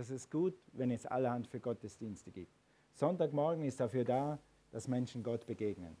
das ist gut, wenn es allerhand für Gottesdienste gibt. Sonntagmorgen ist dafür da, dass Menschen Gott begegnen.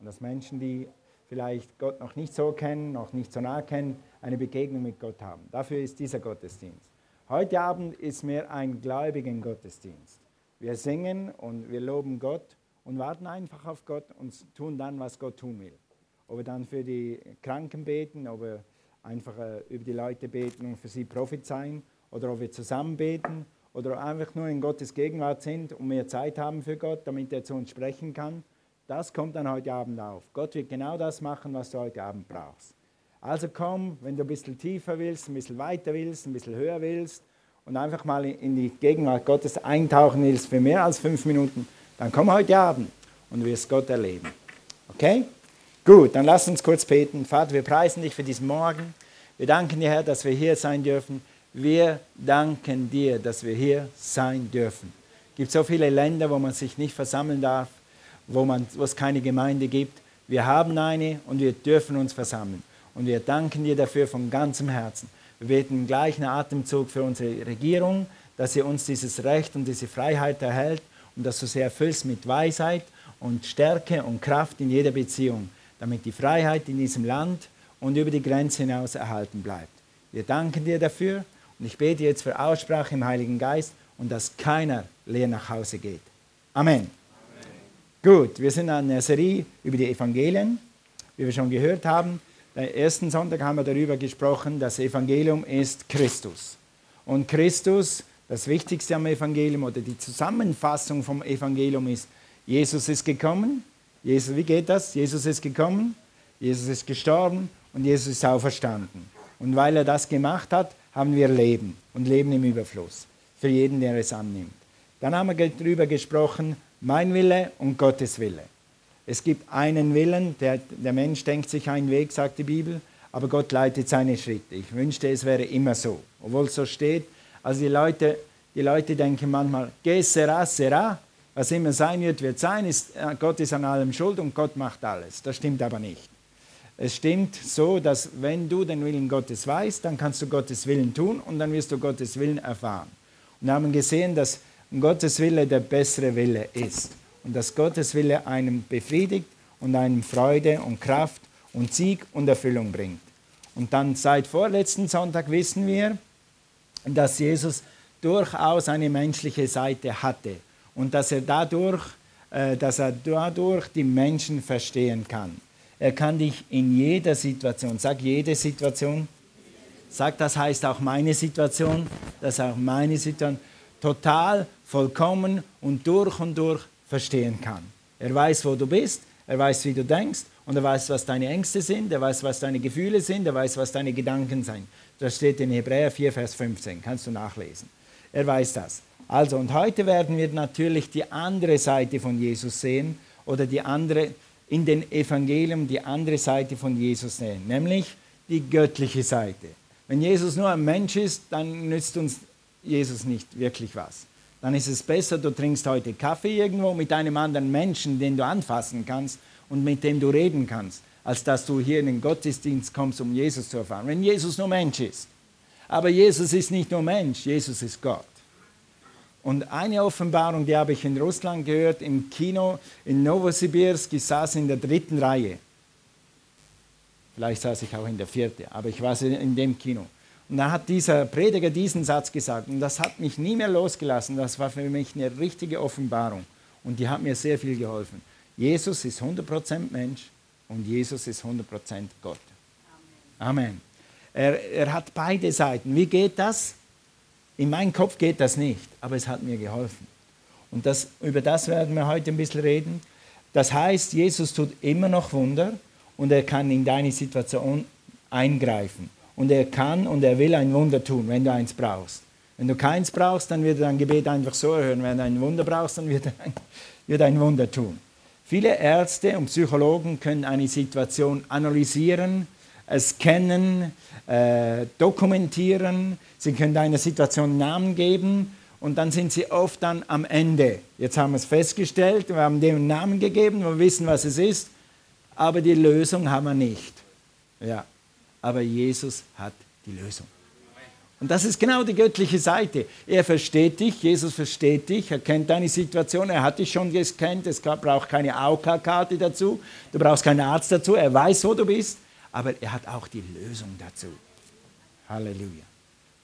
Und dass Menschen, die vielleicht Gott noch nicht so kennen, noch nicht so nah kennen, eine Begegnung mit Gott haben. Dafür ist dieser Gottesdienst. Heute Abend ist mehr ein gläubigen Gottesdienst. Wir singen und wir loben Gott und warten einfach auf Gott und tun dann, was Gott tun will. Ob wir dann für die Kranken beten, ob wir einfach äh, über die Leute beten und für sie prophezeien oder ob wir zusammen beten oder einfach nur in Gottes Gegenwart sind und mehr Zeit haben für Gott, damit er zu uns sprechen kann. Das kommt dann heute Abend auf. Gott wird genau das machen, was du heute Abend brauchst. Also komm, wenn du ein bisschen tiefer willst, ein bisschen weiter willst, ein bisschen höher willst und einfach mal in die Gegenwart Gottes eintauchen willst für mehr als fünf Minuten, dann komm heute Abend und du wirst Gott erleben. Okay? Gut, dann lass uns kurz beten. Vater, wir preisen dich für diesen Morgen. Wir danken dir, Herr, dass wir hier sein dürfen. Wir danken dir, dass wir hier sein dürfen. Es gibt so viele Länder, wo man sich nicht versammeln darf, wo, man, wo es keine Gemeinde gibt. Wir haben eine und wir dürfen uns versammeln. Und wir danken dir dafür von ganzem Herzen. Wir beten im gleichen Atemzug für unsere Regierung, dass sie uns dieses Recht und diese Freiheit erhält und dass du sie erfüllst mit Weisheit und Stärke und Kraft in jeder Beziehung, damit die Freiheit in diesem Land und über die Grenze hinaus erhalten bleibt. Wir danken dir dafür und ich bete jetzt für Aussprache im Heiligen Geist und dass keiner leer nach Hause geht. Amen. Amen. Gut, wir sind an der Serie über die Evangelien, wie wir schon gehört haben. Am ersten Sonntag haben wir darüber gesprochen, das Evangelium ist Christus. Und Christus, das Wichtigste am Evangelium oder die Zusammenfassung vom Evangelium ist, Jesus ist gekommen. Jesus, wie geht das? Jesus ist gekommen, Jesus ist gestorben und Jesus ist auferstanden. Und weil er das gemacht hat, haben wir Leben und Leben im Überfluss für jeden, der es annimmt. Dann haben wir darüber gesprochen, mein Wille und Gottes Wille. Es gibt einen Willen, der, der Mensch denkt sich einen Weg, sagt die Bibel, aber Gott leitet seine Schritte. Ich wünschte, es wäre immer so, obwohl es so steht. Also die Leute, die Leute denken manchmal, sera, sera, was immer sein wird, wird sein, ist, äh, Gott ist an allem schuld und Gott macht alles. Das stimmt aber nicht. Es stimmt so, dass wenn du den Willen Gottes weißt, dann kannst du Gottes Willen tun und dann wirst du Gottes Willen erfahren. Und wir haben gesehen, dass Gottes Wille der bessere Wille ist und dass Gottes Wille einem befriedigt und einem Freude und Kraft und Sieg und Erfüllung bringt. Und dann seit vorletzten Sonntag wissen wir, dass Jesus durchaus eine menschliche Seite hatte und dass er dadurch, äh, dass er dadurch die Menschen verstehen kann. Er kann dich in jeder Situation, sag jede Situation, sag das heißt auch meine Situation, das auch meine Situation, total, vollkommen und durch und durch verstehen kann. Er weiß, wo du bist, er weiß, wie du denkst und er weiß, was deine Ängste sind, er weiß, was deine Gefühle sind, er weiß, was deine Gedanken sind. Das steht in Hebräer 4, Vers 15, kannst du nachlesen. Er weiß das. Also, und heute werden wir natürlich die andere Seite von Jesus sehen oder die andere, in den Evangelium die andere Seite von Jesus sehen, nämlich die göttliche Seite. Wenn Jesus nur ein Mensch ist, dann nützt uns Jesus nicht wirklich was. Dann ist es besser, du trinkst heute Kaffee irgendwo mit einem anderen Menschen, den du anfassen kannst und mit dem du reden kannst, als dass du hier in den Gottesdienst kommst, um Jesus zu erfahren. Wenn Jesus nur Mensch ist. Aber Jesus ist nicht nur Mensch, Jesus ist Gott. Und eine Offenbarung, die habe ich in Russland gehört, im Kino in Novosibirsk. Ich saß in der dritten Reihe. Vielleicht saß ich auch in der vierten, aber ich war in dem Kino. Und da hat dieser Prediger diesen Satz gesagt und das hat mich nie mehr losgelassen. Das war für mich eine richtige Offenbarung und die hat mir sehr viel geholfen. Jesus ist 100% Mensch und Jesus ist 100% Gott. Amen. Amen. Er, er hat beide Seiten. Wie geht das? In meinem Kopf geht das nicht, aber es hat mir geholfen. Und das, über das werden wir heute ein bisschen reden. Das heißt, Jesus tut immer noch Wunder und er kann in deine Situation eingreifen. Und er kann und er will ein Wunder tun, wenn du eins brauchst. Wenn du keins brauchst, dann wird dein Gebet einfach so erhören. Wenn du ein Wunder brauchst, dann wird ein, wird ein Wunder tun. Viele Ärzte und Psychologen können eine Situation analysieren, scannen, äh, dokumentieren, sie können einer Situation Namen geben und dann sind sie oft dann am Ende. Jetzt haben wir es festgestellt, wir haben dem einen Namen gegeben, wir wissen, was es ist, aber die Lösung haben wir nicht. Ja, aber Jesus hat die Lösung. Und das ist genau die göttliche Seite. Er versteht dich, Jesus versteht dich, er kennt deine Situation, er hat dich schon gescannt, es braucht keine AOK-Karte dazu, du brauchst keinen Arzt dazu, er weiß, wo du bist, aber er hat auch die Lösung dazu. Halleluja.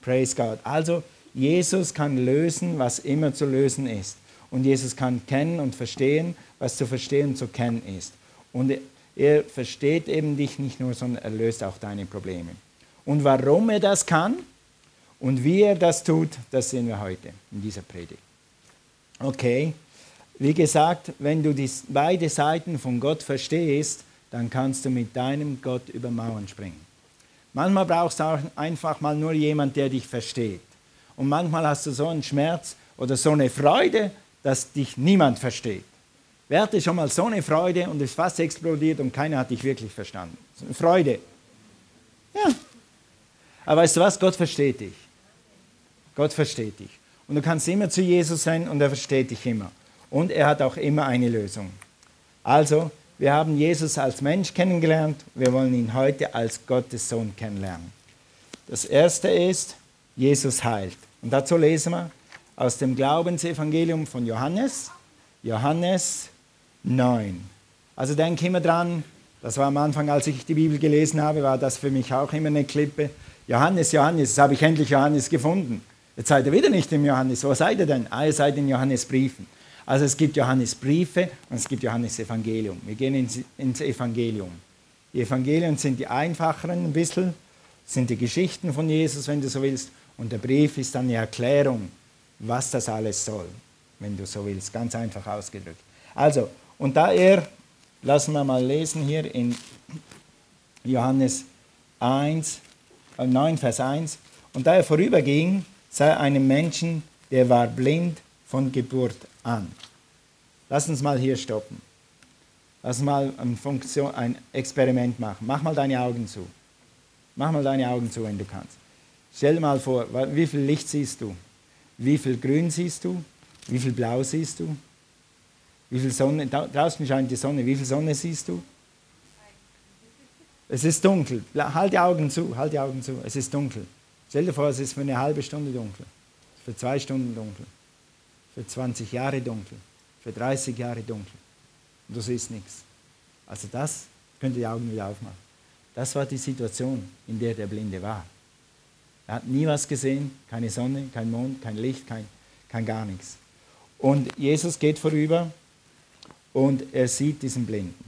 Praise God. Also, Jesus kann lösen, was immer zu lösen ist. Und Jesus kann kennen und verstehen, was zu verstehen und zu kennen ist. Und er versteht eben dich nicht nur, sondern er löst auch deine Probleme. Und warum er das kann und wie er das tut, das sehen wir heute in dieser Predigt. Okay, wie gesagt, wenn du die beide Seiten von Gott verstehst, dann kannst du mit deinem Gott über Mauern springen. Manchmal brauchst du auch einfach mal nur jemand, der dich versteht. Und manchmal hast du so einen Schmerz oder so eine Freude, dass dich niemand versteht. Wer hatte schon mal so eine Freude und ist fast explodiert und keiner hat dich wirklich verstanden? Freude. Ja. Aber weißt du was? Gott versteht dich. Gott versteht dich. Und du kannst immer zu Jesus sein und er versteht dich immer. Und er hat auch immer eine Lösung. Also, wir haben Jesus als Mensch kennengelernt. Wir wollen ihn heute als Gottes Sohn kennenlernen. Das erste ist, Jesus heilt. Und dazu lesen wir aus dem Glaubensevangelium von Johannes, Johannes 9. Also denke immer dran, das war am Anfang, als ich die Bibel gelesen habe, war das für mich auch immer eine Klippe. Johannes, Johannes, jetzt habe ich endlich Johannes gefunden. Jetzt seid ihr wieder nicht im Johannes. Wo seid ihr denn? Ah, ihr seid in Johannes Briefen. Also es gibt Johannes Briefe und es gibt Johannes Evangelium. Wir gehen ins, ins Evangelium. Die Evangelien sind die einfacheren ein bisschen, sind die Geschichten von Jesus, wenn du so willst. Und der Brief ist dann eine Erklärung, was das alles soll, wenn du so willst, ganz einfach ausgedrückt. Also, und da er, lassen wir mal lesen hier in Johannes 1, 9, äh, Vers 1, und da er vorüberging, sah einem Menschen, der war blind von Geburt an. Lass uns mal hier stoppen. Lass uns mal ein, Funktion, ein Experiment machen. Mach mal deine Augen zu. Mach mal deine Augen zu, wenn du kannst. Stell dir mal vor, wie viel Licht siehst du? Wie viel Grün siehst du? Wie viel Blau siehst du? Wie viel Sonne? Draußen scheint die Sonne. Wie viel Sonne siehst du? Es ist dunkel. Halt die Augen zu, halt die Augen zu. Es ist dunkel. Stell dir vor, es ist für eine halbe Stunde dunkel. Für zwei Stunden dunkel. Für 20 Jahre dunkel. Für 30 Jahre dunkel. Und du siehst nichts. Also das könnt ihr die Augen wieder aufmachen. Das war die Situation, in der der Blinde war. Er hat nie was gesehen, keine Sonne, kein Mond, kein Licht, kein, kein gar nichts. Und Jesus geht vorüber und er sieht diesen Blinden.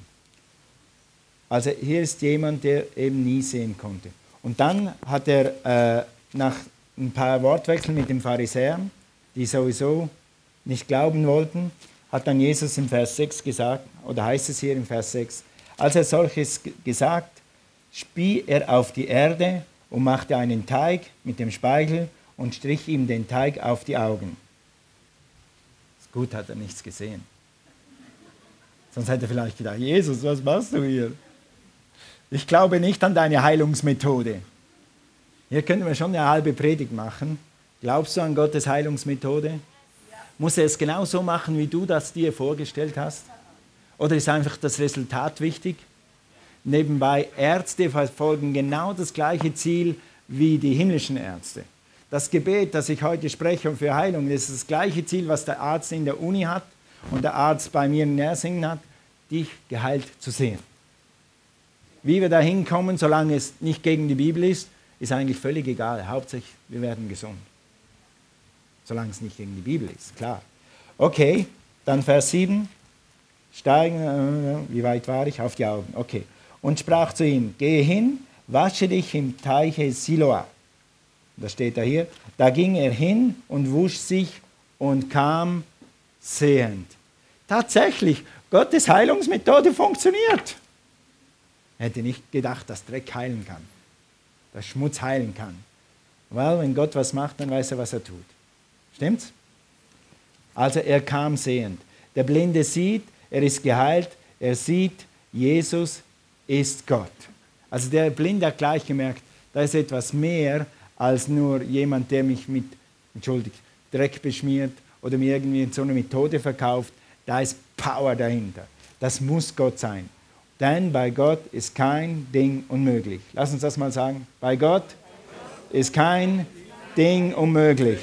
Also hier ist jemand, der eben nie sehen konnte. Und dann hat er äh, nach ein paar Wortwechseln mit den Pharisäern, die sowieso nicht glauben wollten, hat dann Jesus im Vers 6 gesagt, oder heißt es hier im Vers 6, als er solches gesagt, spie er auf die Erde und machte einen Teig mit dem Speichel und strich ihm den Teig auf die Augen. Gut, hat er nichts gesehen. Sonst hätte er vielleicht gedacht, Jesus, was machst du hier? Ich glaube nicht an deine Heilungsmethode. Hier könnten wir schon eine halbe Predigt machen. Glaubst du an Gottes Heilungsmethode? Muss er es genau so machen, wie du das dir vorgestellt hast? Oder ist einfach das Resultat wichtig? Nebenbei, Ärzte verfolgen genau das gleiche Ziel wie die himmlischen Ärzte. Das Gebet, das ich heute spreche für Heilung, ist das gleiche Ziel, was der Arzt in der Uni hat und der Arzt bei mir in Nersingen hat, dich geheilt zu sehen. Wie wir da hinkommen, solange es nicht gegen die Bibel ist, ist eigentlich völlig egal. Hauptsächlich, wir werden gesund. Solange es nicht gegen die Bibel ist, klar. Okay, dann Vers 7. Steigen, äh, wie weit war ich? Auf die Augen. Okay und sprach zu ihm, gehe hin, wasche dich im Teiche Siloa. Das steht da hier. Da ging er hin und wusch sich und kam sehend. Tatsächlich, Gottes Heilungsmethode funktioniert. Er hätte nicht gedacht, dass Dreck heilen kann, dass Schmutz heilen kann. Weil wenn Gott was macht, dann weiß er, was er tut. Stimmt's? Also er kam sehend. Der Blinde sieht, er ist geheilt, er sieht, Jesus ist Gott. Also der Blinde hat gleich gemerkt, da ist etwas mehr als nur jemand, der mich mit, entschuldigt, Dreck beschmiert oder mir irgendwie so eine Methode verkauft. Da ist Power dahinter. Das muss Gott sein. Denn bei Gott ist kein Ding unmöglich. Lass uns das mal sagen. Bei Gott ist kein Ding unmöglich.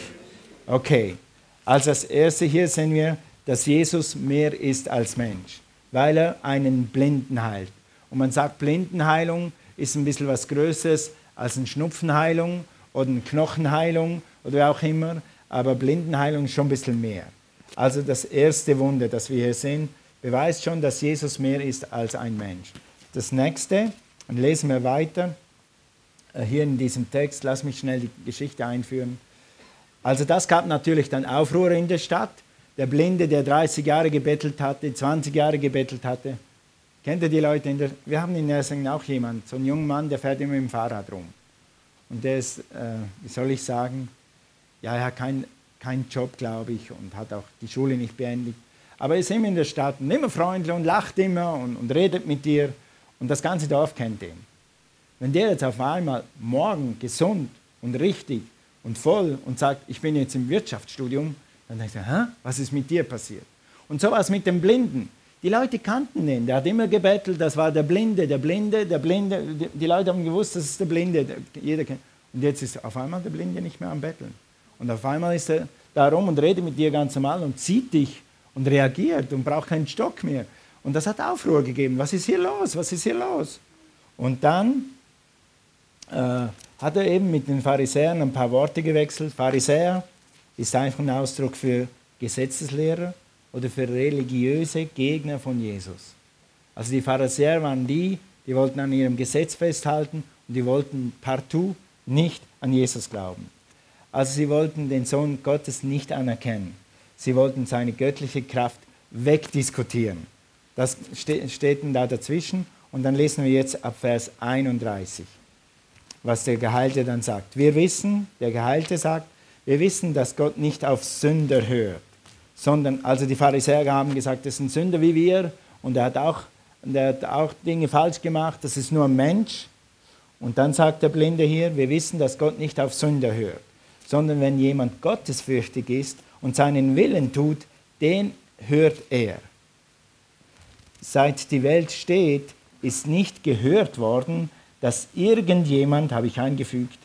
Okay, also das Erste hier sehen wir, dass Jesus mehr ist als Mensch, weil er einen Blinden heilt. Und man sagt, Blindenheilung ist ein bisschen was Größeres als eine Schnupfenheilung oder eine Knochenheilung oder wie auch immer, aber Blindenheilung ist schon ein bisschen mehr. Also das erste Wunder, das wir hier sehen, beweist schon, dass Jesus mehr ist als ein Mensch. Das nächste, und lesen wir weiter, äh, hier in diesem Text, lass mich schnell die Geschichte einführen. Also das gab natürlich dann Aufruhr in der Stadt. Der Blinde, der 30 Jahre gebettelt hatte, 20 Jahre gebettelt hatte. Kennt ihr die Leute? In der, wir haben in Ersingen auch jemanden, so einen jungen Mann, der fährt immer mit dem Fahrrad rum. Und der ist, äh, wie soll ich sagen, ja, er hat keinen kein Job, glaube ich, und hat auch die Schule nicht beendet. Aber er ist immer in der Stadt und immer freundlich und lacht immer und, und redet mit dir. Und das ganze Dorf kennt ihn. Wenn der jetzt auf einmal morgen gesund und richtig und voll und sagt, ich bin jetzt im Wirtschaftsstudium, dann denkst du, Hä? was ist mit dir passiert? Und so was mit dem Blinden. Die Leute kannten ihn, der hat immer gebettelt, das war der Blinde, der Blinde, der Blinde. Die Leute haben gewusst, das ist der Blinde. Jeder kennt. Und jetzt ist auf einmal der Blinde nicht mehr am Betteln. Und auf einmal ist er da rum und redet mit dir ganz normal und zieht dich und reagiert und braucht keinen Stock mehr. Und das hat Aufruhr gegeben. Was ist hier los? Was ist hier los? Und dann hat er eben mit den Pharisäern ein paar Worte gewechselt. Pharisäer ist einfach ein Ausdruck für Gesetzeslehrer oder für religiöse Gegner von Jesus. Also die Pharisäer waren die, die wollten an ihrem Gesetz festhalten und die wollten partout nicht an Jesus glauben. Also sie wollten den Sohn Gottes nicht anerkennen. Sie wollten seine göttliche Kraft wegdiskutieren. Das steht da dazwischen. Und dann lesen wir jetzt ab Vers 31, was der Geheilte dann sagt. Wir wissen, der Geheilte sagt, wir wissen, dass Gott nicht auf Sünder hört, sondern, also die Pharisäer haben gesagt, das ein Sünder wie wir und er hat auch, er hat auch Dinge falsch gemacht, das ist nur ein Mensch. Und dann sagt der Blinde hier, wir wissen, dass Gott nicht auf Sünder hört, sondern wenn jemand gottesfürchtig ist und seinen Willen tut, den hört er. Seit die Welt steht, ist nicht gehört worden, dass irgendjemand, habe ich eingefügt,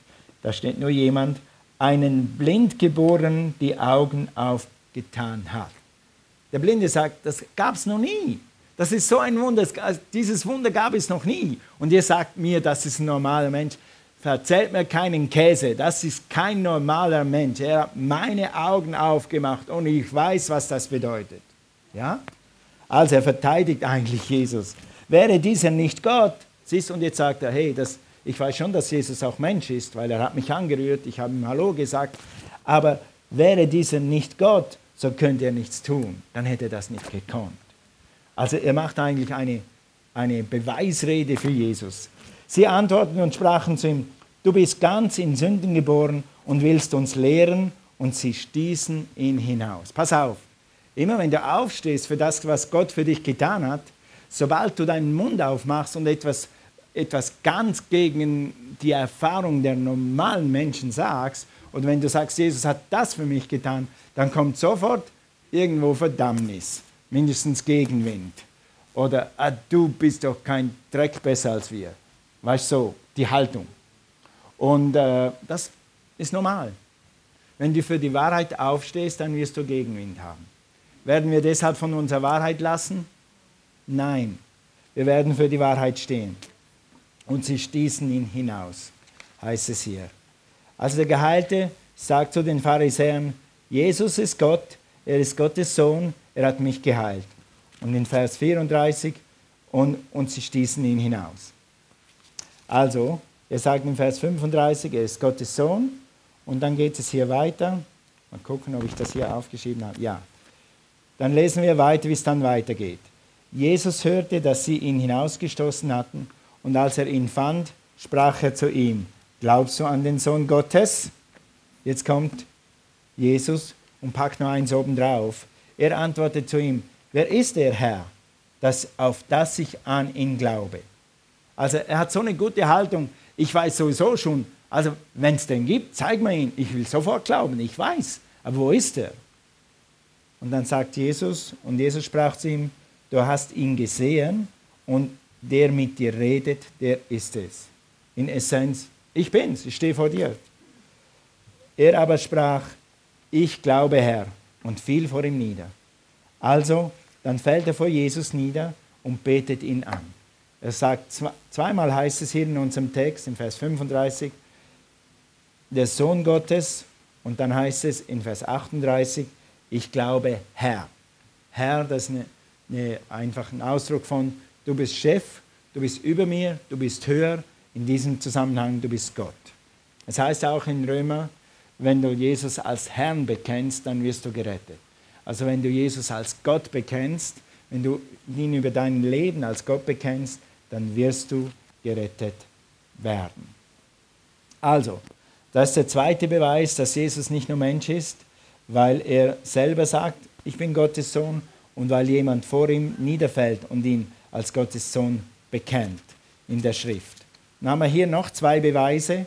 da steht nur jemand, einen Blindgeborenen die Augen aufgetan hat. Der Blinde sagt, das gab es noch nie. Das ist so ein Wunder, dieses Wunder gab es noch nie. Und ihr sagt mir, das ist ein normaler Mensch. Verzählt mir keinen Käse, das ist kein normaler Mensch. Er hat meine Augen aufgemacht und ich weiß, was das bedeutet. Ja? Also er verteidigt eigentlich Jesus. Wäre dieser nicht Gott, siehst und jetzt sagt er, hey, das, ich weiß schon, dass Jesus auch Mensch ist, weil er hat mich angerührt, ich habe ihm Hallo gesagt, aber wäre dieser nicht Gott, so könnte er nichts tun, dann hätte er das nicht gekonnt. Also er macht eigentlich eine, eine Beweisrede für Jesus. Sie antworteten und sprachen zu ihm, du bist ganz in Sünden geboren und willst uns lehren, und sie stießen ihn hinaus. Pass auf, immer wenn du aufstehst für das, was Gott für dich getan hat, sobald du deinen Mund aufmachst und etwas, etwas ganz gegen die Erfahrung der normalen Menschen sagst, oder wenn du sagst, Jesus hat das für mich getan, dann kommt sofort irgendwo Verdammnis, mindestens Gegenwind. Oder ah, du bist doch kein Dreck besser als wir. Weißt du, so, die Haltung. Und äh, das ist normal. Wenn du für die Wahrheit aufstehst, dann wirst du Gegenwind haben. Werden wir deshalb von unserer Wahrheit lassen? Nein, wir werden für die Wahrheit stehen. Und sie stießen ihn hinaus, heißt es hier. Also der Geheilte sagt zu den Pharisäern, Jesus ist Gott, er ist Gottes Sohn, er hat mich geheilt. Und in Vers 34, und, und sie stießen ihn hinaus. Also, er sagt in Vers 35, er ist Gottes Sohn. Und dann geht es hier weiter. Mal gucken, ob ich das hier aufgeschrieben habe. Ja. Dann lesen wir weiter, wie es dann weitergeht. Jesus hörte, dass sie ihn hinausgestoßen hatten, und als er ihn fand, sprach er zu ihm, glaubst du an den Sohn Gottes? Jetzt kommt Jesus und packt noch eins oben drauf. Er antwortet zu ihm, wer ist der Herr, dass, auf das ich an ihn glaube? Also er hat so eine gute Haltung, ich weiß sowieso schon, also wenn es den gibt, zeig mir ihn, ich will sofort glauben, ich weiß, aber wo ist er? Und dann sagt Jesus, und Jesus sprach zu ihm, du hast ihn gesehen und der mit dir redet, der ist es. In Essenz, ich bin's, ich stehe vor dir. Er aber sprach, ich glaube Herr, und fiel vor ihm nieder. Also, dann fällt er vor Jesus nieder und betet ihn an. Er sagt, zweimal heißt es hier in unserem Text, in Vers 35, der Sohn Gottes, und dann heißt es in Vers 38, ich glaube Herr. Herr, das ist eine, eine, einfach ein Ausdruck von, du bist Chef, du bist über mir, du bist höher, in diesem Zusammenhang, du bist Gott. Es heißt auch in Römer, wenn du Jesus als Herrn bekennst, dann wirst du gerettet. Also wenn du Jesus als Gott bekennst, wenn du ihn über dein Leben als Gott bekennst, dann wirst du gerettet werden. Also, das ist der zweite Beweis, dass Jesus nicht nur Mensch ist, weil er selber sagt, ich bin Gottes Sohn und weil jemand vor ihm niederfällt und ihn als Gottes Sohn bekennt in der Schrift. Dann haben wir hier noch zwei Beweise,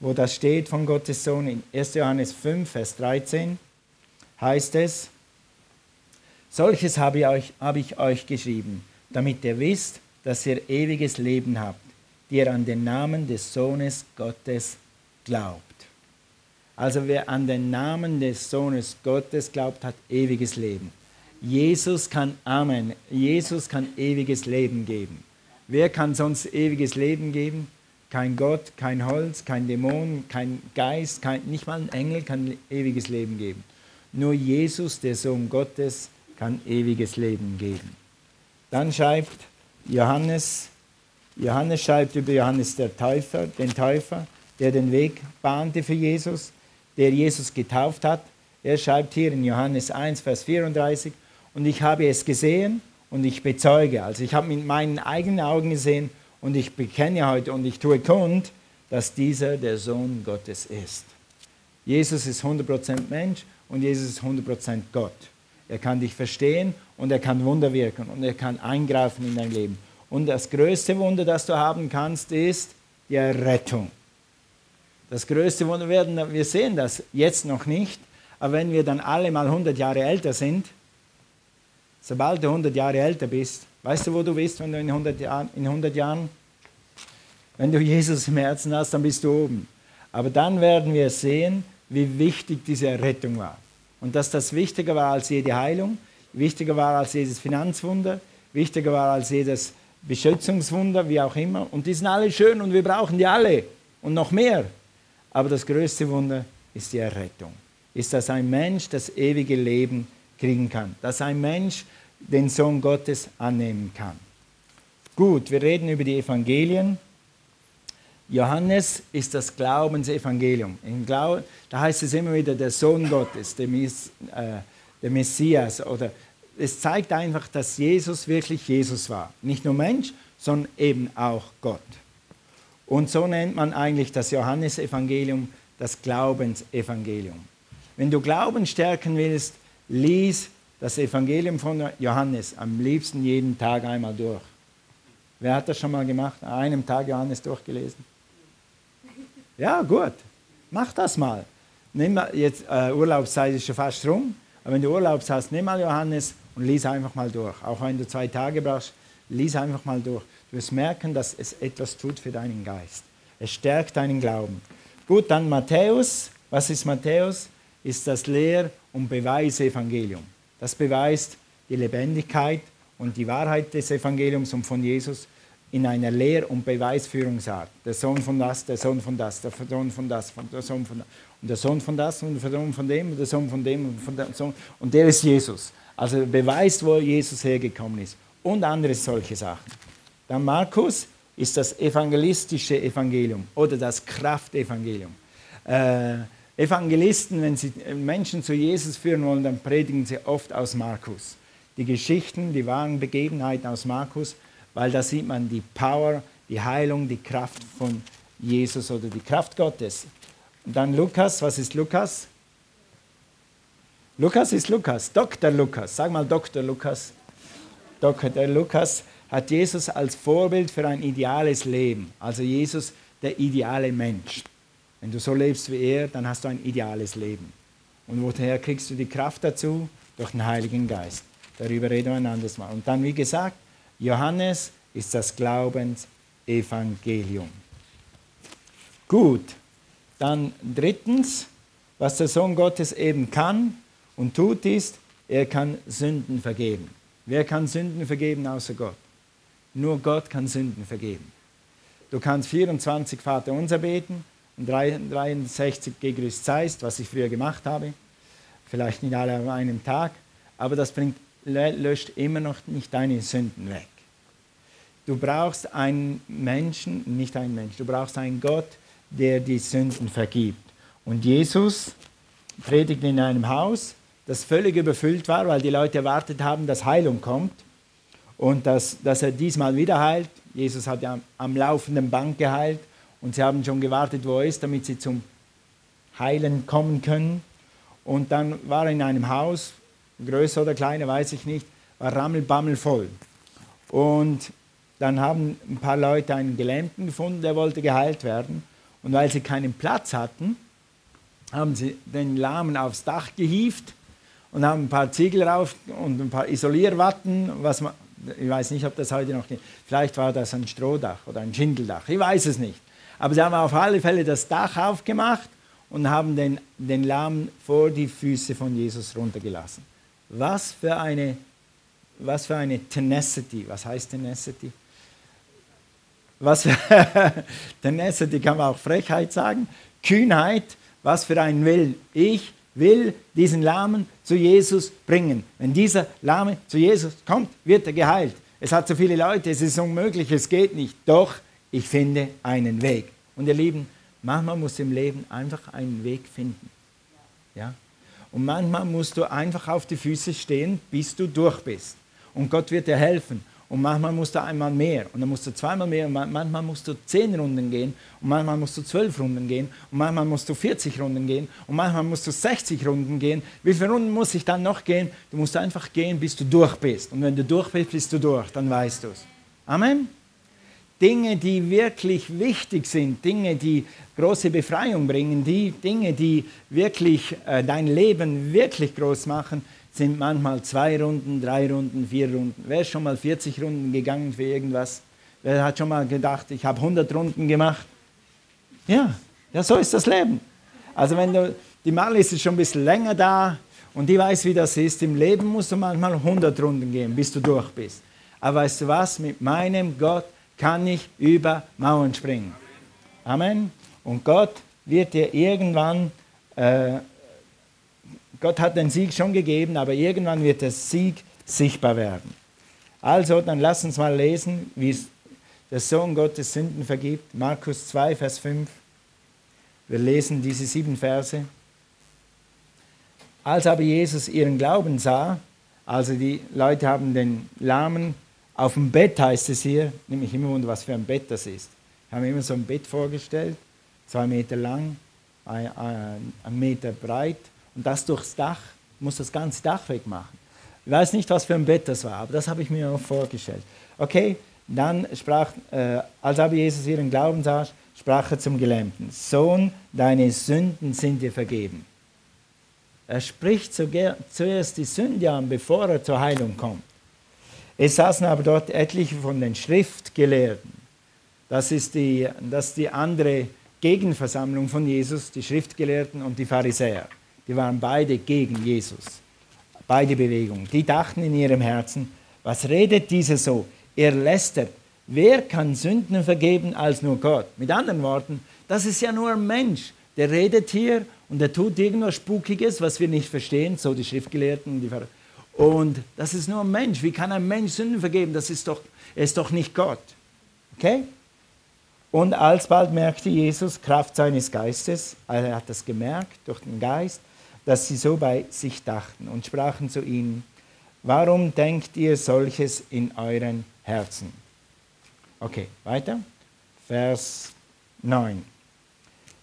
wo das steht von Gottes Sohn. In 1. Johannes 5, Vers 13 heißt es, solches habe ich, euch, habe ich euch geschrieben, damit ihr wisst, dass ihr ewiges Leben habt, die ihr an den Namen des Sohnes Gottes glaubt. Also wer an den Namen des Sohnes Gottes glaubt, hat ewiges Leben. Jesus kann Amen. Jesus kann ewiges Leben geben. Wer kann sonst ewiges Leben geben? Kein Gott, kein Holz, kein Dämon, kein Geist, kein, nicht mal ein Engel kann ewiges Leben geben. Nur Jesus, der Sohn Gottes, kann ewiges Leben geben. Dann schreibt Johannes, Johannes schreibt über Johannes der Täufer, den Täufer, der den Weg bahnte für Jesus, der Jesus getauft hat. Er schreibt hier in Johannes 1, Vers 34, und ich habe es gesehen und ich bezeuge. Also ich habe mit meinen eigenen Augen gesehen und ich bekenne heute und ich tue kund, dass dieser der Sohn Gottes ist. Jesus ist 100% Mensch und Jesus ist 100% Gott. Er kann dich verstehen und er kann Wunder wirken und er kann eingreifen in dein Leben. Und das größte Wunder, das du haben kannst, ist die Errettung. Das größte Wunder werden, wir sehen das jetzt noch nicht, aber wenn wir dann alle mal 100 Jahre älter sind, sobald du 100 Jahre älter bist, weißt du, wo du bist, wenn du in 100, Jahr, in 100 Jahren, wenn du Jesus im Herzen hast, dann bist du oben. Aber dann werden wir sehen, wie wichtig diese Errettung war. Und dass das wichtiger war als jede Heilung, wichtiger war als jedes Finanzwunder, wichtiger war als jedes Beschützungswunder, wie auch immer. Und die sind alle schön und wir brauchen die alle und noch mehr. Aber das größte Wunder ist die Errettung. Ist, dass ein Mensch das ewige Leben kriegen kann. Dass ein Mensch den Sohn Gottes annehmen kann. Gut, wir reden über die Evangelien. Johannes ist das Glaubensevangelium. Da heißt es immer wieder der Sohn Gottes, der, äh, der Messias. Oder es zeigt einfach, dass Jesus wirklich Jesus war. Nicht nur Mensch, sondern eben auch Gott. Und so nennt man eigentlich das Johannesevangelium das Glaubensevangelium. Wenn du Glauben stärken willst, lies das Evangelium von Johannes am liebsten jeden Tag einmal durch. Wer hat das schon mal gemacht? An einem Tag Johannes durchgelesen? Ja, gut. Mach das mal. Nimm mal jetzt äh, Urlaubszeit ist schon fast rum, aber wenn du Urlaubs hast, nimm mal Johannes und lies einfach mal durch. Auch wenn du zwei Tage brauchst, lies einfach mal durch. Du wirst merken, dass es etwas tut für deinen Geist. Es stärkt deinen Glauben. Gut, dann Matthäus. Was ist Matthäus? Ist das Lehr- und Beweisevangelium. Das beweist die Lebendigkeit und die Wahrheit des Evangeliums und von Jesus in einer Lehr- und Beweisführungsart. Der Sohn von das, der Sohn von das, der Sohn von das, der Sohn von das, und der Sohn von das und der Sohn von dem und der Sohn von dem und von Sohn und der ist Jesus. Also beweist, wo Jesus hergekommen ist und andere solche Sachen. Dann Markus ist das evangelistische Evangelium oder das Kraftevangelium. Äh, Evangelisten, wenn sie Menschen zu Jesus führen wollen, dann predigen sie oft aus Markus. Die Geschichten, die wahren Begebenheiten aus Markus, weil da sieht man die Power, die Heilung, die Kraft von Jesus oder die Kraft Gottes. Und dann Lukas, was ist Lukas? Lukas ist Lukas, Dr. Lukas. Sag mal Dr. Lukas. Dr. Lukas hat Jesus als Vorbild für ein ideales Leben. Also Jesus, der ideale Mensch. Wenn du so lebst wie er, dann hast du ein ideales Leben. Und woher kriegst du die Kraft dazu? Durch den Heiligen Geist. Darüber reden wir ein anderes Mal. Und dann, wie gesagt, Johannes ist das Glaubensevangelium. Gut, dann drittens, was der Sohn Gottes eben kann und tut, ist, er kann Sünden vergeben. Wer kann Sünden vergeben außer Gott? Nur Gott kann Sünden vergeben. Du kannst 24 Vater unser beten 63 Gegrüßt seist, was ich früher gemacht habe. Vielleicht nicht alle an einem Tag, aber das bringt, löscht immer noch nicht deine Sünden weg. Du brauchst einen Menschen, nicht einen Menschen, du brauchst einen Gott, der die Sünden vergibt. Und Jesus predigt in einem Haus, das völlig überfüllt war, weil die Leute erwartet haben, dass Heilung kommt und dass, dass er diesmal wieder heilt. Jesus hat ja am laufenden Band geheilt und sie haben schon gewartet, wo er ist, damit sie zum Heilen kommen können. Und dann war er in einem Haus, größer oder kleiner, weiß ich nicht, war rammelbammel voll. Und dann haben ein paar Leute einen Gelähmten gefunden, der wollte geheilt werden. Und weil sie keinen Platz hatten, haben sie den Lahmen aufs Dach gehievt und haben ein paar Ziegel rauf und ein paar Isolierwatten, was man, ich weiß nicht, ob das heute noch gibt. Vielleicht war das ein Strohdach oder ein Schindeldach, ich weiß es nicht. Aber sie haben auf alle Fälle das Dach aufgemacht und haben den, den Lahmen vor die Füße von Jesus runtergelassen. Was für eine, was für eine Tenacity, was heißt Tenacity? Was Tenacity kann man auch Frechheit sagen, Kühnheit, was für ein Will. Ich will diesen Lahmen zu Jesus bringen. Wenn dieser Lahme zu Jesus kommt, wird er geheilt. Es hat so viele Leute, es ist unmöglich, es geht nicht. Doch ich finde einen Weg. Und ihr Lieben, manchmal musst du im Leben einfach einen Weg finden. Ja? Und manchmal musst du einfach auf die Füße stehen, bis du durch bist. Und Gott wird dir helfen. Und manchmal musst du einmal mehr und dann musst du zweimal mehr und manchmal musst du zehn Runden gehen und manchmal musst du zwölf Runden gehen und manchmal musst du 40 Runden gehen und manchmal musst du 60 Runden gehen. Wie viele Runden muss ich dann noch gehen? Du musst einfach gehen, bis du durch bist. Und wenn du durch bist, bist du durch, dann weißt du es. Amen. Dinge, die wirklich wichtig sind, Dinge, die große Befreiung bringen, die Dinge, die wirklich äh, dein Leben wirklich groß machen, sind manchmal zwei Runden, drei Runden, vier Runden. Wer ist schon mal 40 Runden gegangen für irgendwas? Wer hat schon mal gedacht, ich habe 100 Runden gemacht? Ja, ja, so ist das Leben. Also wenn du, die Marlies ist schon ein bisschen länger da und die weiß, wie das ist. Im Leben musst du manchmal 100 Runden gehen, bis du durch bist. Aber weißt du was, mit meinem Gott kann ich über Mauern springen. Amen. Und Gott wird dir irgendwann äh, Gott hat den Sieg schon gegeben, aber irgendwann wird der Sieg sichtbar werden. Also, dann lass uns mal lesen, wie der Sohn Gottes Sünden vergibt. Markus 2, Vers 5. Wir lesen diese sieben Verse. Als aber Jesus ihren Glauben sah, also die Leute haben den Lahmen auf dem Bett, heißt es hier, nämlich immer wunder, was für ein Bett das ist. Ich habe mir immer so ein Bett vorgestellt, zwei Meter lang, ein, ein, ein Meter breit und das durchs Dach, muss das ganze Dach wegmachen. Ich weiß nicht, was für ein Bett das war, aber das habe ich mir auch vorgestellt. Okay, dann sprach, äh, als aber Jesus ihren Glauben sah, sprach er zum Gelähmten, Sohn, deine Sünden sind dir vergeben. Er spricht zuerst die Sünde an, bevor er zur Heilung kommt. Es saßen aber dort etliche von den Schriftgelehrten. Das ist die, das ist die andere Gegenversammlung von Jesus, die Schriftgelehrten und die Pharisäer die waren beide gegen Jesus. Beide Bewegungen. Die dachten in ihrem Herzen, was redet dieser so? Er lästert. Wer kann Sünden vergeben als nur Gott? Mit anderen Worten, das ist ja nur ein Mensch. Der redet hier und der tut irgendwas Spukiges, was wir nicht verstehen, so die Schriftgelehrten. Die und das ist nur ein Mensch. Wie kann ein Mensch Sünden vergeben? Das ist doch, er ist doch nicht Gott. Okay? Und alsbald merkte Jesus Kraft seines Geistes, also er hat das gemerkt durch den Geist, dass sie so bei sich dachten und sprachen zu ihnen, warum denkt ihr solches in euren Herzen? Okay, weiter. Vers 9.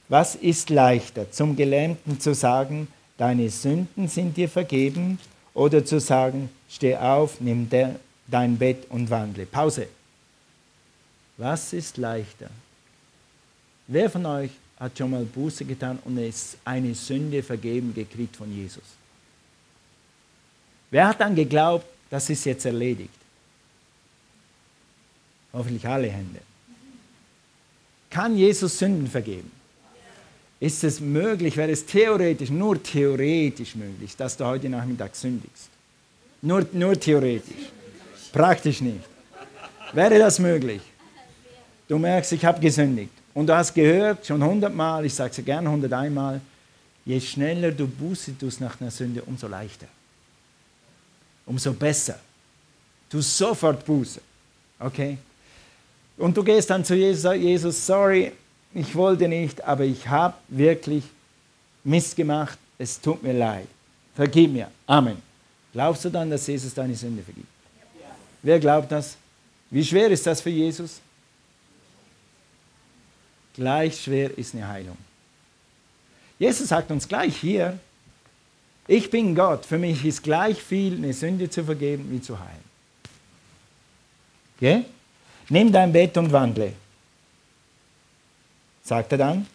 Was ist leichter, zum Gelähmten zu sagen, deine Sünden sind dir vergeben, oder zu sagen, steh auf, nimm de, dein Bett und wandle? Pause. Was ist leichter? Wer von euch hat schon mal Buße getan und es eine Sünde vergeben gekriegt von Jesus. Wer hat dann geglaubt, das ist jetzt erledigt? Hoffentlich alle Hände. Kann Jesus Sünden vergeben? Ist es möglich, wäre es theoretisch, nur theoretisch möglich, dass du heute Nachmittag sündigst. Nur, nur theoretisch. Praktisch nicht. Wäre das möglich? Du merkst, ich habe gesündigt. Und du hast gehört, schon hundertmal, ich sage es gerne hunderteinmal, je schneller du Buße tust nach einer Sünde, umso leichter. Umso besser. Du sofort Buße. Okay? Und du gehst dann zu Jesus, Jesus, sorry, ich wollte nicht, aber ich habe wirklich Mist gemacht, es tut mir leid. Vergib mir. Amen. Glaubst du dann, dass Jesus deine Sünde vergibt? Ja. Wer glaubt das? Wie schwer ist das für Jesus? Gleich schwer ist eine Heilung. Jesus sagt uns gleich hier, ich bin Gott, für mich ist gleich viel eine Sünde zu vergeben wie zu heilen. Okay? Nimm dein Bett und wandle, sagt er dann.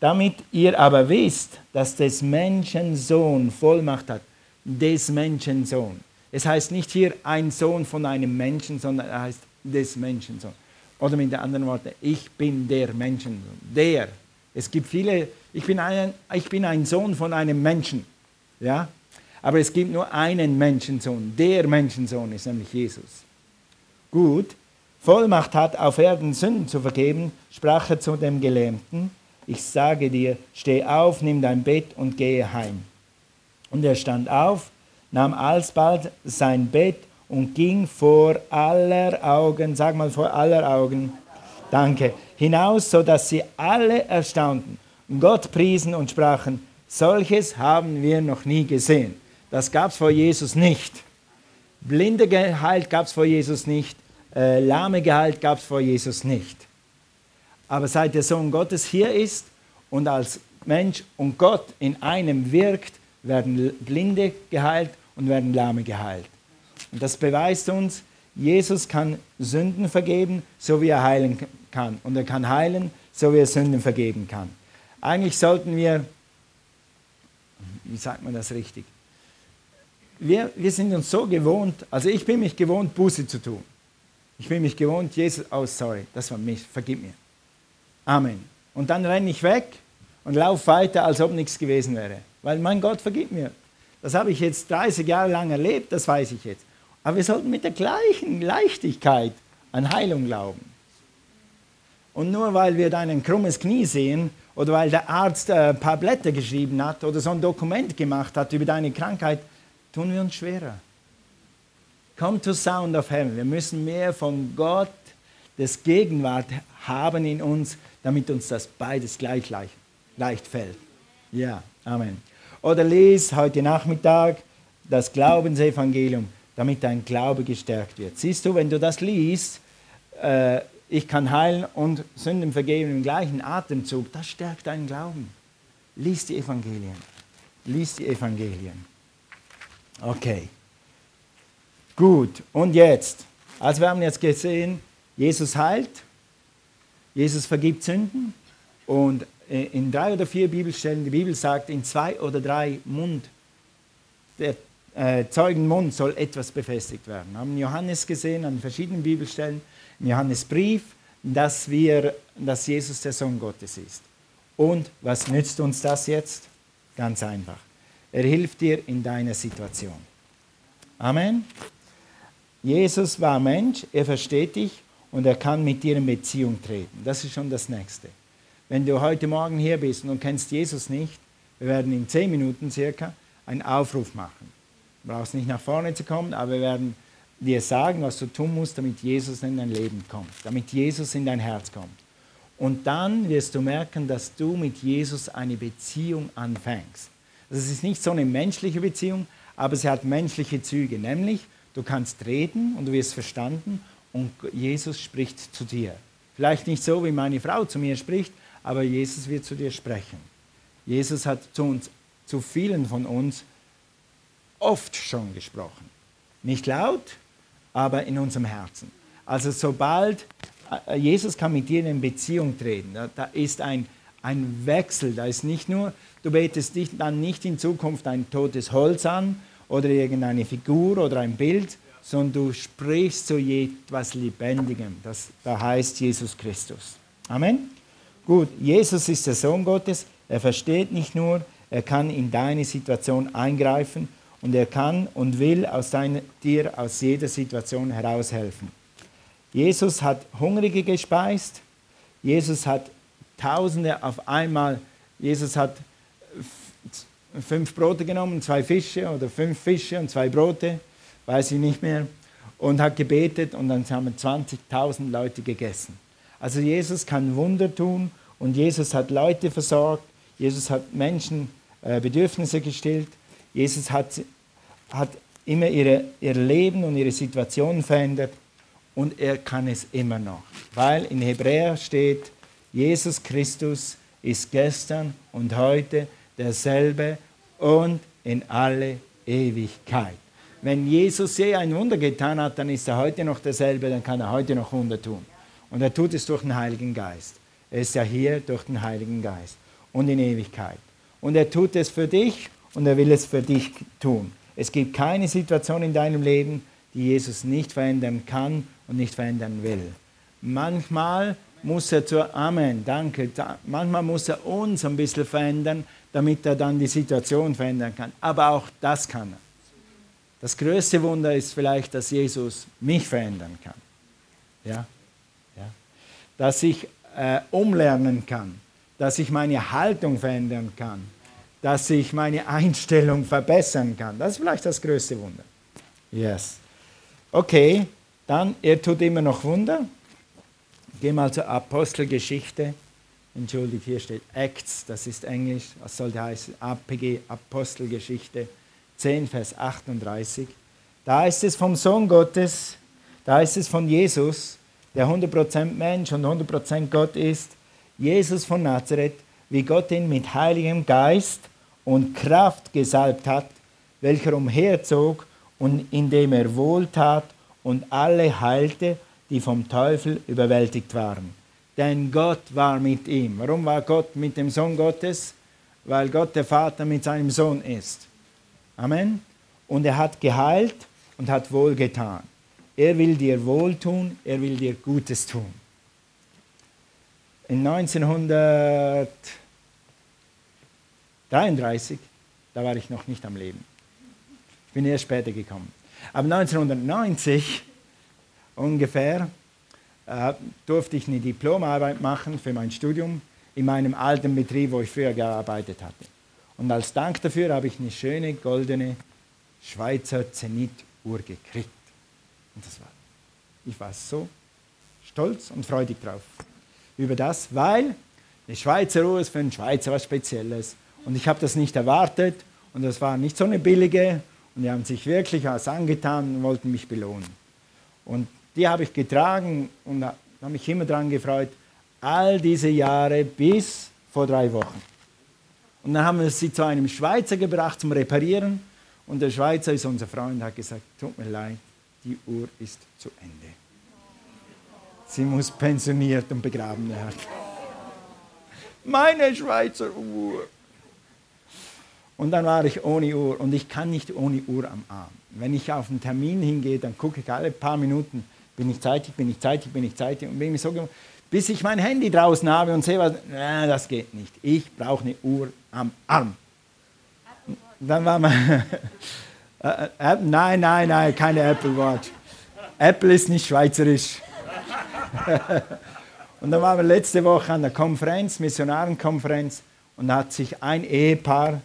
Damit ihr aber wisst, dass des Menschen Sohn Vollmacht hat. Des Menschen Sohn. Es heißt nicht hier ein Sohn von einem Menschen, sondern er heißt des Menschen Sohn. Oder mit anderen Worten, ich bin der Menschensohn. Der. Es gibt viele, ich bin ein, ich bin ein Sohn von einem Menschen. Ja? Aber es gibt nur einen Menschensohn. Der Menschensohn ist nämlich Jesus. Gut, Vollmacht hat, auf Erden Sünden zu vergeben, sprach er zu dem Gelähmten, ich sage dir, steh auf, nimm dein Bett und gehe heim. Und er stand auf, nahm alsbald sein Bett und ging vor aller Augen, sag mal vor aller Augen, danke, hinaus, sodass sie alle erstaunten, Gott priesen und sprachen, solches haben wir noch nie gesehen. Das gab es vor Jesus nicht. Blinde geheilt gab es vor Jesus nicht äh, Lahme geheilt gab es vor Jesus nicht. Aber seit der Sohn Gottes hier ist und als Mensch und Gott in einem wirkt, werden Blinde geheilt und werden Lahme geheilt. Und das beweist uns, Jesus kann Sünden vergeben, so wie er heilen kann. Und er kann heilen, so wie er Sünden vergeben kann. Eigentlich sollten wir, wie sagt man das richtig? Wir, wir sind uns so gewohnt, also ich bin mich gewohnt, Buße zu tun. Ich bin mich gewohnt, Jesus, oh sorry, das war mich, vergib mir. Amen. Und dann renne ich weg und laufe weiter, als ob nichts gewesen wäre. Weil mein Gott vergib mir. Das habe ich jetzt 30 Jahre lang erlebt, das weiß ich jetzt. Aber wir sollten mit der gleichen Leichtigkeit an Heilung glauben. Und nur weil wir da ein krummes Knie sehen oder weil der Arzt äh, ein paar Blätter geschrieben hat oder so ein Dokument gemacht hat über deine Krankheit, tun wir uns schwerer. Come to Sound of Heaven. Wir müssen mehr von Gott, des Gegenwart haben in uns, damit uns das beides gleich leicht, leicht fällt. Ja, Amen. Oder lies heute Nachmittag das Glaubensevangelium, damit dein Glaube gestärkt wird. Siehst du, wenn du das liest, äh, ich kann heilen und Sünden vergeben im gleichen Atemzug, das stärkt deinen Glauben. Lies die Evangelien. Lies die Evangelien. Okay. Gut, und jetzt? Also wir haben jetzt gesehen, Jesus heilt, Jesus vergibt Sünden und in drei oder vier Bibelstellen, die Bibel sagt, in zwei oder drei Mund, der äh, Zeugenmund soll etwas befestigt werden. Wir haben Johannes gesehen an verschiedenen Bibelstellen, im Johannesbrief, dass, wir, dass Jesus der Sohn Gottes ist. Und was nützt uns das jetzt? Ganz einfach. Er hilft dir in deiner Situation. Amen. Jesus war Mensch, er versteht dich und er kann mit dir in Beziehung treten. Das ist schon das Nächste. Wenn du heute Morgen hier bist und kennst Jesus nicht, wir werden in zehn Minuten circa einen Aufruf machen. Du brauchst nicht nach vorne zu kommen, aber wir werden dir sagen, was du tun musst, damit Jesus in dein Leben kommt, damit Jesus in dein Herz kommt. Und dann wirst du merken, dass du mit Jesus eine Beziehung anfängst. Das ist nicht so eine menschliche Beziehung, aber sie hat menschliche Züge, nämlich Du kannst reden und du wirst verstanden und Jesus spricht zu dir. Vielleicht nicht so, wie meine Frau zu mir spricht, aber Jesus wird zu dir sprechen. Jesus hat zu uns, zu vielen von uns oft schon gesprochen. Nicht laut, aber in unserem Herzen. Also sobald äh, Jesus kann mit dir in Beziehung treten, da, da ist ein, ein Wechsel, da ist nicht nur, du betest dich dann nicht in Zukunft ein totes Holz an oder irgendeine Figur oder ein Bild, sondern du sprichst zu etwas Lebendigem. Das, da heißt Jesus Christus. Amen. Gut, Jesus ist der Sohn Gottes. Er versteht nicht nur, er kann in deine Situation eingreifen und er kann und will aus deiner, dir aus jeder Situation heraushelfen. Jesus hat Hungrige gespeist, Jesus hat Tausende auf einmal, Jesus hat fünf Brote genommen, zwei Fische oder fünf Fische und zwei Brote, weiß ich nicht mehr, und hat gebetet und dann haben 20.000 Leute gegessen. Also Jesus kann Wunder tun und Jesus hat Leute versorgt, Jesus hat Menschen äh, Bedürfnisse gestillt, Jesus hat, hat immer ihre, ihr Leben und ihre Situation verändert und er kann es immer noch. Weil in Hebräer steht, Jesus Christus ist gestern und heute derselbe und in alle Ewigkeit. Wenn Jesus je ein Wunder getan hat, dann ist er heute noch derselbe, dann kann er heute noch Wunder tun. Und er tut es durch den Heiligen Geist. Er ist ja hier durch den Heiligen Geist und in Ewigkeit. Und er tut es für dich und er will es für dich tun. Es gibt keine Situation in deinem Leben, die Jesus nicht verändern kann und nicht verändern will. Manchmal muss er zur Amen, danke. Manchmal muss er uns ein bisschen verändern, damit er dann die Situation verändern kann. Aber auch das kann er. Das größte Wunder ist vielleicht, dass Jesus mich verändern kann. Ja? Ja? Dass ich äh, umlernen kann, dass ich meine Haltung verändern kann, dass ich meine Einstellung verbessern kann. Das ist vielleicht das größte Wunder. Yes. Okay, dann, er tut immer noch Wunder. Gehen wir mal zur Apostelgeschichte. Entschuldigt, hier steht Acts, das ist Englisch, was sollte heißen? APG, Apostelgeschichte 10, Vers 38. Da ist es vom Sohn Gottes, da ist es von Jesus, der 100% Mensch und 100% Gott ist, Jesus von Nazareth, wie Gott ihn mit heiligem Geist und Kraft gesalbt hat, welcher umherzog und indem er wohltat und alle heilte, die vom Teufel überwältigt waren. Denn Gott war mit ihm. Warum war Gott mit dem Sohn Gottes? Weil Gott der Vater mit seinem Sohn ist. Amen. Und er hat geheilt und hat wohlgetan. Er will dir wohltun, er will dir Gutes tun. In 1933, da war ich noch nicht am Leben. Ich bin erst später gekommen. Aber 1990 ungefähr äh, durfte ich eine Diplomarbeit machen für mein Studium in meinem alten Betrieb, wo ich früher gearbeitet hatte. Und als Dank dafür habe ich eine schöne goldene Schweizer Zenit-Uhr gekriegt. Und das war, ich war so stolz und freudig drauf über das, weil eine Schweizer Uhr ist für einen Schweizer was Spezielles. Und ich habe das nicht erwartet und das war nicht so eine billige und die haben sich wirklich was angetan und wollten mich belohnen. Und die habe ich getragen und habe mich immer daran gefreut, all diese Jahre bis vor drei Wochen. Und dann haben wir sie zu einem Schweizer gebracht zum Reparieren und der Schweizer ist unser Freund, hat gesagt, tut mir leid, die Uhr ist zu Ende. Sie muss pensioniert und begraben werden. Meine Schweizer Uhr. Und dann war ich ohne Uhr und ich kann nicht ohne Uhr am Arm. Wenn ich auf einen Termin hingehe, dann gucke ich alle paar Minuten, bin ich zeitig, bin ich zeitig, bin ich zeitig und bin ich so bis ich mein Handy draußen habe und sehe, was, äh, das geht nicht. Ich brauche eine Uhr am Arm. Dann war man, äh, äh, nein, nein, nein, keine Apple Watch. Apple ist nicht schweizerisch. und dann waren wir letzte Woche an der Konferenz, Missionarenkonferenz, und da hat sich ein Ehepaar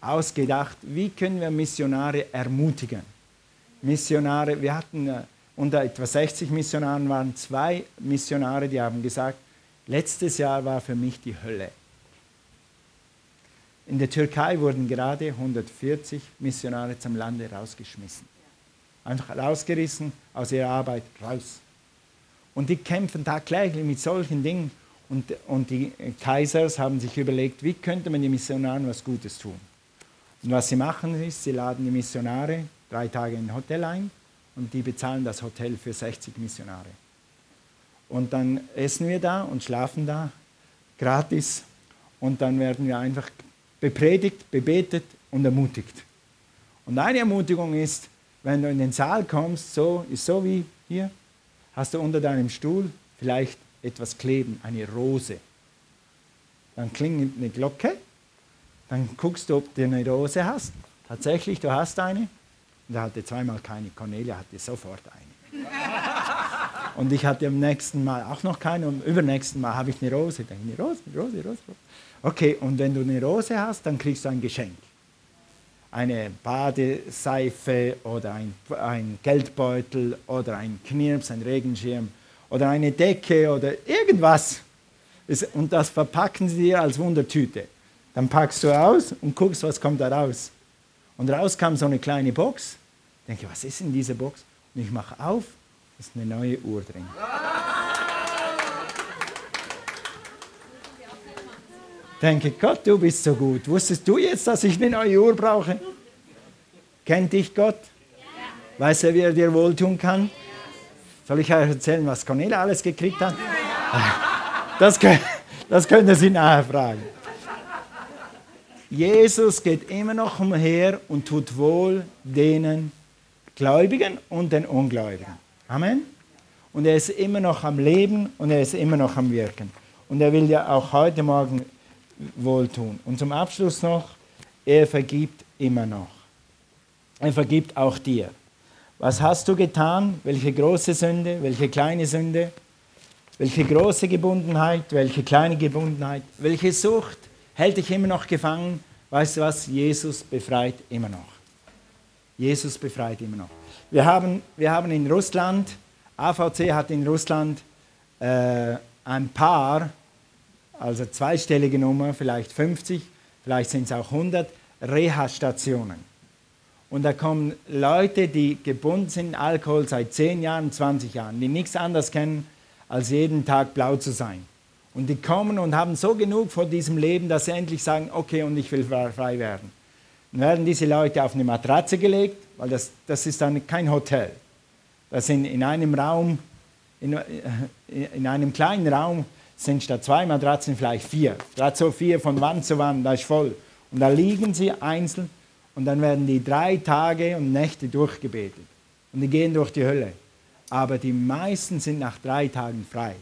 ausgedacht, wie können wir Missionare ermutigen. Missionare, wir hatten äh, unter etwa 60 Missionaren waren zwei Missionare, die haben gesagt, letztes Jahr war für mich die Hölle. In der Türkei wurden gerade 140 Missionare zum Lande rausgeschmissen. Einfach rausgerissen aus ihrer Arbeit, raus. Und die kämpfen tagtäglich mit solchen Dingen. Und, und die Kaisers haben sich überlegt, wie könnte man den Missionaren was Gutes tun. Und was sie machen ist, sie laden die Missionare drei Tage in ein Hotel ein und die bezahlen das Hotel für 60 Missionare. Und dann essen wir da und schlafen da gratis und dann werden wir einfach bepredigt, bebetet und ermutigt. Und eine Ermutigung ist, wenn du in den Saal kommst, so ist so wie hier, hast du unter deinem Stuhl vielleicht etwas kleben, eine Rose. Dann klingelt eine Glocke Dann guckst du, ob du eine Rose hast. Tatsächlich, du hast eine. Und er hatte zweimal keine. Cornelia hatte sofort eine. Und ich hatte am nächsten Mal auch noch keine. Und übernächsten Mal habe ich eine Rose. Dann eine Rose, eine Rose, eine Rose. Okay, und wenn du eine Rose hast, dann kriegst du ein Geschenk. Eine Badeseife oder ein, ein Geldbeutel oder ein Knirps, ein Regenschirm oder eine Decke oder irgendwas. Und das verpacken sie dir als Wundertüte. Dann packst du aus und guckst, was kommt da raus. Und raus kam so eine kleine Box. Ich denke, was ist in dieser Box? Und ich mache auf, ist eine neue Uhr drin. denke, Gott, du bist so gut. Wusstest du jetzt, dass ich eine neue Uhr brauche? Kennt dich Gott? Weiß er, wie er dir wohltun kann? Soll ich euch erzählen, was Cornelia alles gekriegt hat? Das, das könnt ihr sie nachher fragen. Jesus geht immer noch umher und tut wohl denen Gläubigen und den Ungläubigen. Amen. Und er ist immer noch am Leben und er ist immer noch am Wirken. Und er will ja auch heute Morgen wohltun. Und zum Abschluss noch, er vergibt immer noch. Er vergibt auch dir. Was hast du getan? Welche große Sünde? Welche kleine Sünde? Welche große Gebundenheit? Welche kleine Gebundenheit? Welche Sucht? Hält dich immer noch gefangen. Weißt du was? Jesus befreit immer noch. Jesus befreit immer noch. Wir haben, wir haben in Russland, AVC hat in Russland äh, ein paar, also zweistellige Nummer, vielleicht 50, vielleicht sind es auch 100, Reha-Stationen. Und da kommen Leute, die gebunden sind in Alkohol seit 10 Jahren, 20 Jahren, die nichts anderes kennen, als jeden Tag blau zu sein. Und die kommen und haben so genug von diesem Leben, dass sie endlich sagen, okay, und ich will frei werden. Dann werden diese Leute auf eine Matratze gelegt, weil das, das ist dann kein Hotel. Das sind in einem Raum, in, äh, in einem kleinen Raum sind statt zwei Matratzen vielleicht vier. Gerade so vier von Wand zu Wand, da ist voll. Und da liegen sie einzeln und dann werden die drei Tage und Nächte durchgebetet. Und die gehen durch die Hölle. Aber die meisten sind nach drei Tagen frei.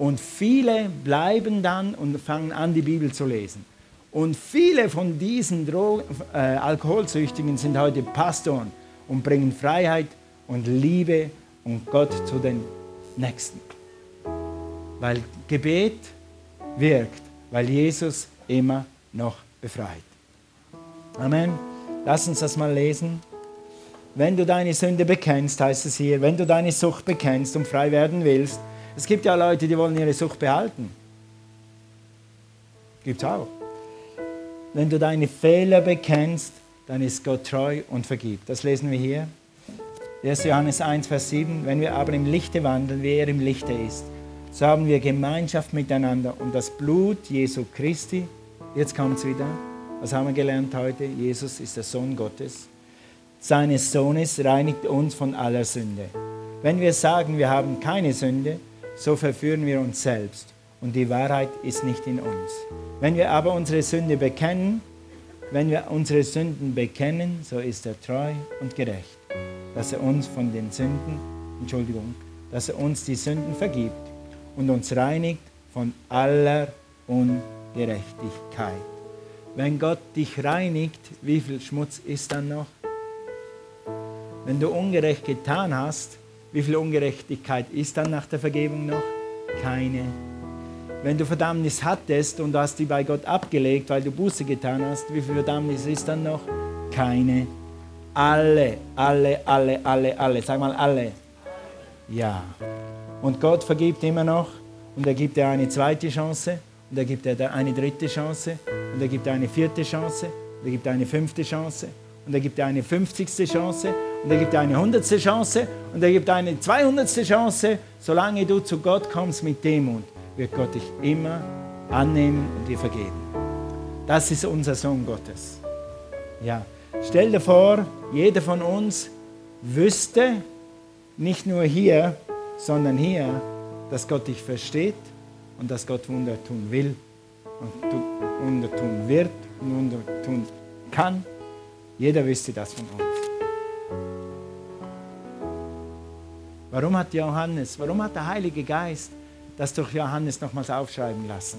Und viele bleiben dann und fangen an, die Bibel zu lesen. Und viele von diesen Dro äh, Alkoholsüchtigen sind heute Pastoren und bringen Freiheit und Liebe und Gott zu den Nächsten. Weil Gebet wirkt, weil Jesus immer noch befreit. Amen. Lass uns das mal lesen. Wenn du deine Sünde bekennst, heißt es hier, wenn du deine Sucht bekennst und frei werden willst, es gibt ja Leute, die wollen ihre Sucht behalten. Gibt es auch. Wenn du deine Fehler bekennst, dann ist Gott treu und vergibt. Das lesen wir hier. 1. Johannes 1, Vers 7. Wenn wir aber im Lichte wandeln, wie er im Lichte ist, so haben wir Gemeinschaft miteinander und das Blut Jesu Christi, jetzt kommt es wieder, was haben wir gelernt heute? Jesus ist der Sohn Gottes. Seines Sohnes reinigt uns von aller Sünde. Wenn wir sagen, wir haben keine Sünde, so verführen wir uns selbst und die Wahrheit ist nicht in uns. Wenn wir aber unsere Sünde bekennen, wenn wir unsere Sünden bekennen, so ist er treu und gerecht, dass er uns von den Sünden, Entschuldigung, dass er uns die Sünden vergibt und uns reinigt von aller Ungerechtigkeit. Wenn Gott dich reinigt, wie viel Schmutz ist dann noch? Wenn du ungerecht getan hast, wie viel Ungerechtigkeit ist dann nach der Vergebung noch? Keine. Wenn du Verdammnis hattest und hast die bei Gott abgelegt, weil du Buße getan hast, wie viel Verdammnis ist dann noch? Keine. Alle, alle, alle, alle, alle. Sag mal alle. Ja. Und Gott vergibt immer noch und er gibt dir eine zweite Chance und er gibt dir eine dritte Chance und er gibt dir eine vierte Chance und er gibt dir eine fünfte Chance und er gibt dir eine fünfzigste Chance und er gibt dir eine hundertste Chance und er gibt dir eine zweihundertste Chance. Solange du zu Gott kommst mit Demut, wird Gott dich immer annehmen und dir vergeben. Das ist unser Sohn Gottes. Ja, stell dir vor, jeder von uns wüsste, nicht nur hier, sondern hier, dass Gott dich versteht und dass Gott Wunder tun will und Wunder tun wird und Wunder tun kann. Jeder wüsste das von uns. Warum hat Johannes, warum hat der Heilige Geist das durch Johannes nochmals aufschreiben lassen?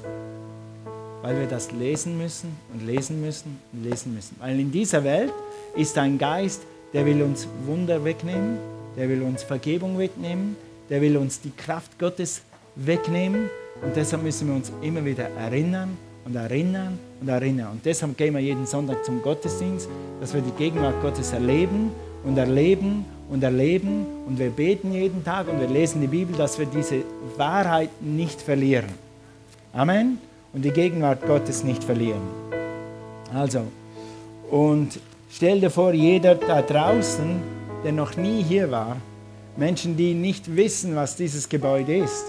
weil wir das lesen müssen und lesen müssen und lesen müssen. Weil in dieser Welt ist ein Geist, der will uns Wunder wegnehmen, der will uns Vergebung wegnehmen, der will uns die Kraft Gottes wegnehmen. Und deshalb müssen wir uns immer wieder erinnern und erinnern und erinnern. Und deshalb gehen wir jeden Sonntag zum Gottesdienst, dass wir die Gegenwart Gottes erleben und erleben und erleben. Und wir beten jeden Tag und wir lesen die Bibel, dass wir diese Wahrheit nicht verlieren. Amen. Und die Gegenwart Gottes nicht verlieren. Also, und stell dir vor, jeder da draußen, der noch nie hier war, Menschen, die nicht wissen, was dieses Gebäude ist,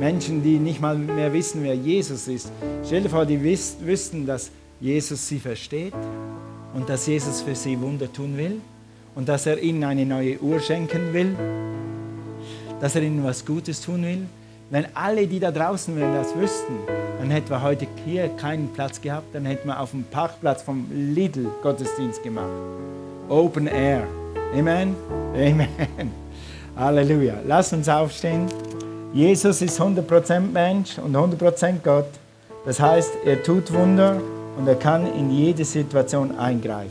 Menschen, die nicht mal mehr wissen, wer Jesus ist. Stell dir vor, die wüssten, dass Jesus sie versteht und dass Jesus für sie Wunder tun will und dass er ihnen eine neue Uhr schenken will, dass er ihnen was Gutes tun will. Wenn alle, die da draußen wären, das wüssten, dann hätten wir heute hier keinen Platz gehabt, dann hätten wir auf dem Parkplatz vom Lidl Gottesdienst gemacht. Open Air. Amen. Amen. Halleluja. Lass uns aufstehen. Jesus ist 100% Mensch und 100% Gott. Das heißt, er tut Wunder und er kann in jede Situation eingreifen.